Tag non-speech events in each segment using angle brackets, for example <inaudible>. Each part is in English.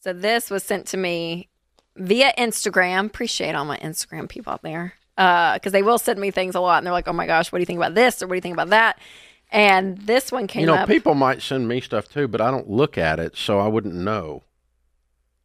So this was sent to me via Instagram. Appreciate all my Instagram people out there because they will send me things a lot, and they're like, "Oh my gosh, what do you think about this?" or "What do you think about that?" And this one came You know, up. people might send me stuff too, but I don't look at it, so I wouldn't know.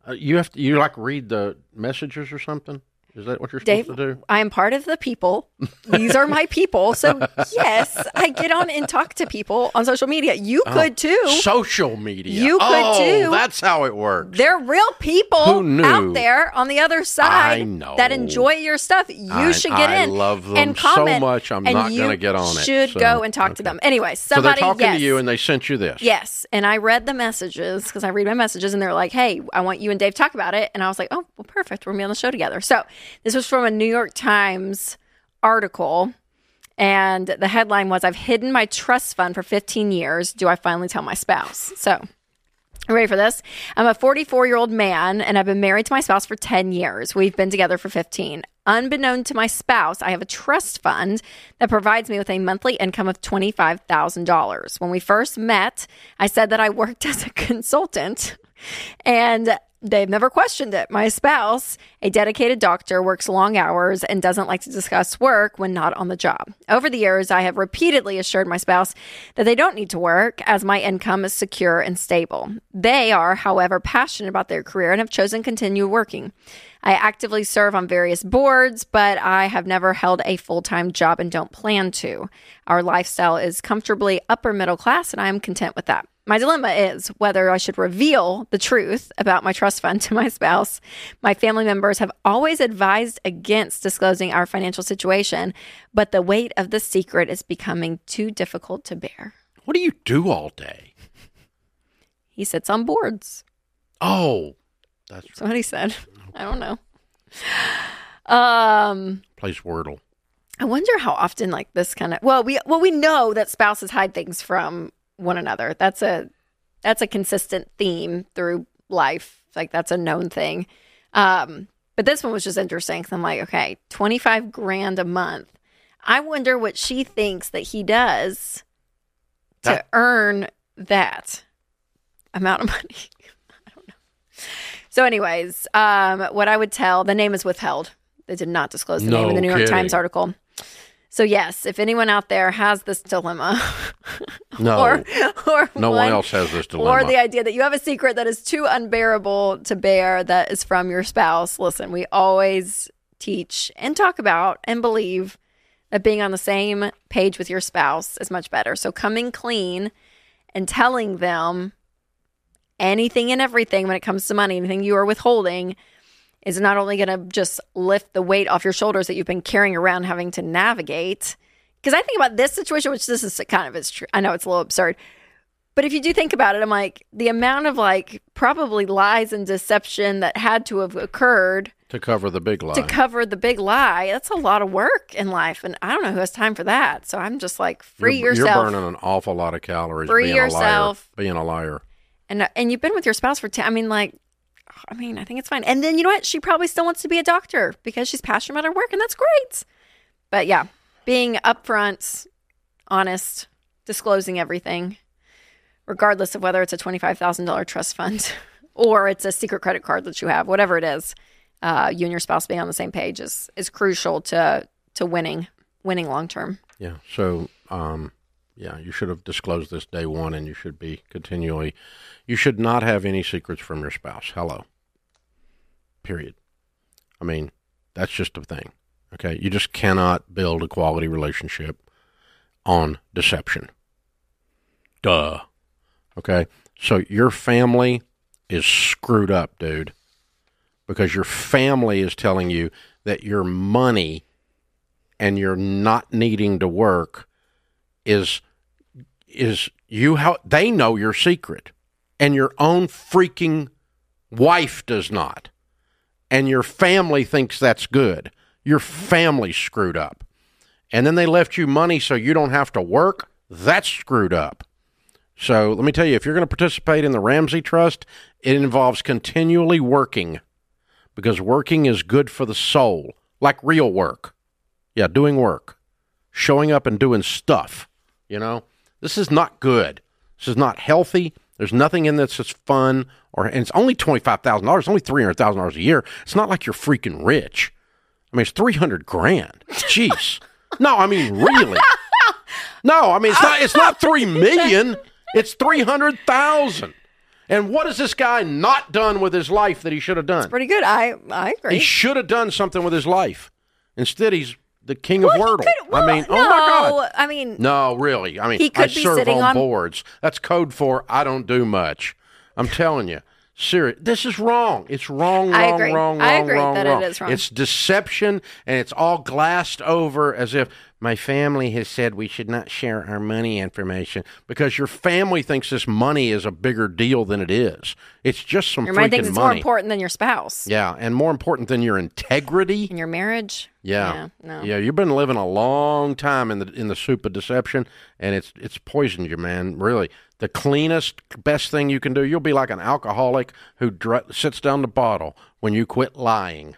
Uh, you have to, you like read the messages or something? Is that what you're supposed to do? I am part of the people. These are my people. So <laughs> yes, I get on and talk to people on social media. You oh, could too. Social media. You could oh, too. That's how it works. They're real people out there on the other side I know. that enjoy your stuff. You I- should get I in. love them and so much, I'm not gonna get on it, Should so, go and talk to them. Anyway, so somebody they're talking yes, to you, and they sent you this. yes, and I read the messages because I read my messages, and they're like, "Hey, I want you and Dave to talk about it," and I was like, "Oh, well, perfect. We're gonna be on the show together." So this was from a New York Times article. And the headline was I've hidden my trust fund for 15 years. Do I finally tell my spouse? So ready for this? I'm a 44 year old man and I've been married to my spouse for 10 years. We've been together for 15. Unbeknown to my spouse, I have a trust fund that provides me with a monthly income of $25,000. When we first met, I said that I worked <laughs> as a consultant and they've never questioned it. My spouse, a dedicated doctor, works long hours and doesn't like to discuss work when not on the job. Over the years, I have repeatedly assured my spouse that they don't need to work as my income is secure and stable. They are, however, passionate about their career and have chosen to continue working. I actively serve on various boards, but I have never held a full time job and don't plan to. Our lifestyle is comfortably upper middle class, and I am content with that. My dilemma is whether I should reveal the truth about my trust fund to my spouse. My family members have always advised against disclosing our financial situation, but the weight of the secret is becoming too difficult to bear. What do you do all day? He sits on boards. Oh, that's That's what he said. I don't know. Um, plays Wordle. I wonder how often like this kind of well we well we know that spouses hide things from one another. That's a that's a consistent theme through life. Like that's a known thing. Um, but this one was just interesting. 'cause I'm like, okay, twenty five grand a month. I wonder what she thinks that he does to That- earn that amount of <laughs> money. I don't know. So, anyways, um, what I would tell the name is withheld. They did not disclose the name in the New York. Times article. So yes, if anyone out there has this dilemma, No, <laughs> or or no one one- else has this dilemma. or the idea that you have a secret that is too unbearable to bear that is from your spouse, listen, we always teach and talk about and believe that being on the same page with your spouse is much better. So coming clean and telling them anything and everything when it comes to money, anything you are withholding is not only going to just lift the weight off your shoulders that you've been carrying around having to navigate. Because I think about this situation, which this is kind of is true. I know it's a little absurd, but if you do think about it, I'm like the amount of like probably lies and deception that had to have occurred to cover the big lie. to cover the big lie. That's a lot of work in life, and I don't know who has time for that. So I'm just like free you're, yourself. You're burning an awful lot of calories. Free being yourself. A liar, being a liar. and and you've been with your spouse for 10 i mean like i mean i think it's fine. And then you know what? She probably still wants to be a doctor because she's passionate about her work and that's great. But yeah being upfront honest disclosing everything regardless of whether it's a $25000 trust fund <laughs> or it's a secret credit card that you have whatever it is uh, you and your spouse being on the same page is is crucial to to winning winning long term. Yeah. So, um, yeah, you should have disclosed this day one, and you should be continually. You should not have any secrets from your spouse. Hello. Period. I mean, that's just a thing. Okay, you just cannot build a quality relationship on deception. Duh. Okay, so your family is screwed up, dude, because your family is telling you that your money and you're not needing to work is is you how they know your secret and your own freaking wife does not. And your family thinks that's good. Your family's screwed up. And then they left you money so you don't have to work? That's screwed up. So let me tell you if you're going to participate in the ramsey trust it involves continually working because working is good for the soul like real work. Yeah, doing work, showing up and doing stuff. You know, this is not good. This is not healthy. There's nothing in this that's fun or and it's only twenty five thousand dollars, It's only three hundred thousand dollars a year. It's not like you're freaking rich. I mean, it's three hundred grand. Jeez. no, I mean really. No, I mean it's not. It's not three million. It's three hundred thousand. And what has this guy not done with his life that he should have done? Pretty good. I I agree. He should have done something with his life. Instead, he's the king of Well, he Wordle. could- well, I mean, no, oh my God. I mean, No, really. I mean, He could I be serve sitting on, on- boards. That's code for I don't do much. I'm telling you. Serious. This is wrong. It's wrong, I wrong, agree. wrong, I wrong, agree wrong, that wrong. is wrong. It's deception and it's all glassed over as if my family has said we should not share our money information because your family thinks this money is a bigger deal than it is. It's just some your freaking mind thinks it's more important than your spouse Yeah, and more important than your integrity. in your marriage. Yeah. no. Yeah, you've been living a long time in the in the soup of deception and it's it's poisoned you, man. Really. The cleanest best thing you can do, you'll be like an alcoholic who dr- sits down the bottle when you quit lying.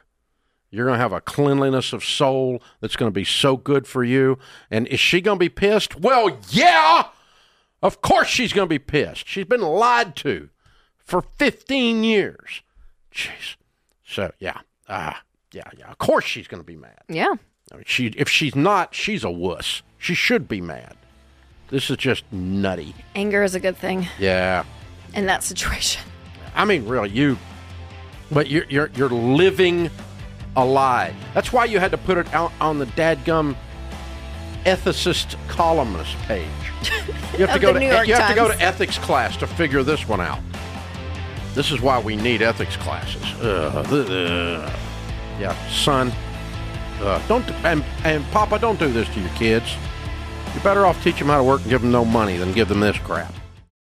You're going to have a cleanliness of soul that's going to be so good for you. And is she going to be pissed? Well, yeah. Of course she's going to be pissed. She's been lied to for 15 years. Jeez. So, yeah. Ah, yeah, yeah. Of course she's going to be mad. Yeah. I mean, she if she's not, she's a wuss. She should be mad. This is just nutty. Anger is a good thing Yeah. in that situation. I mean, really, you. But you're you're you're living a lie. That's why you had to put it out on the dadgum ethicist columnist page. You have to go to you have to go to ethics class to figure this one out. This is why we need ethics classes. Ugh, ugh. Yeah, son. Uh, don't and, and Papa, don't do this to your kids. You're better off teach them how to work and give them no money than give them this crap.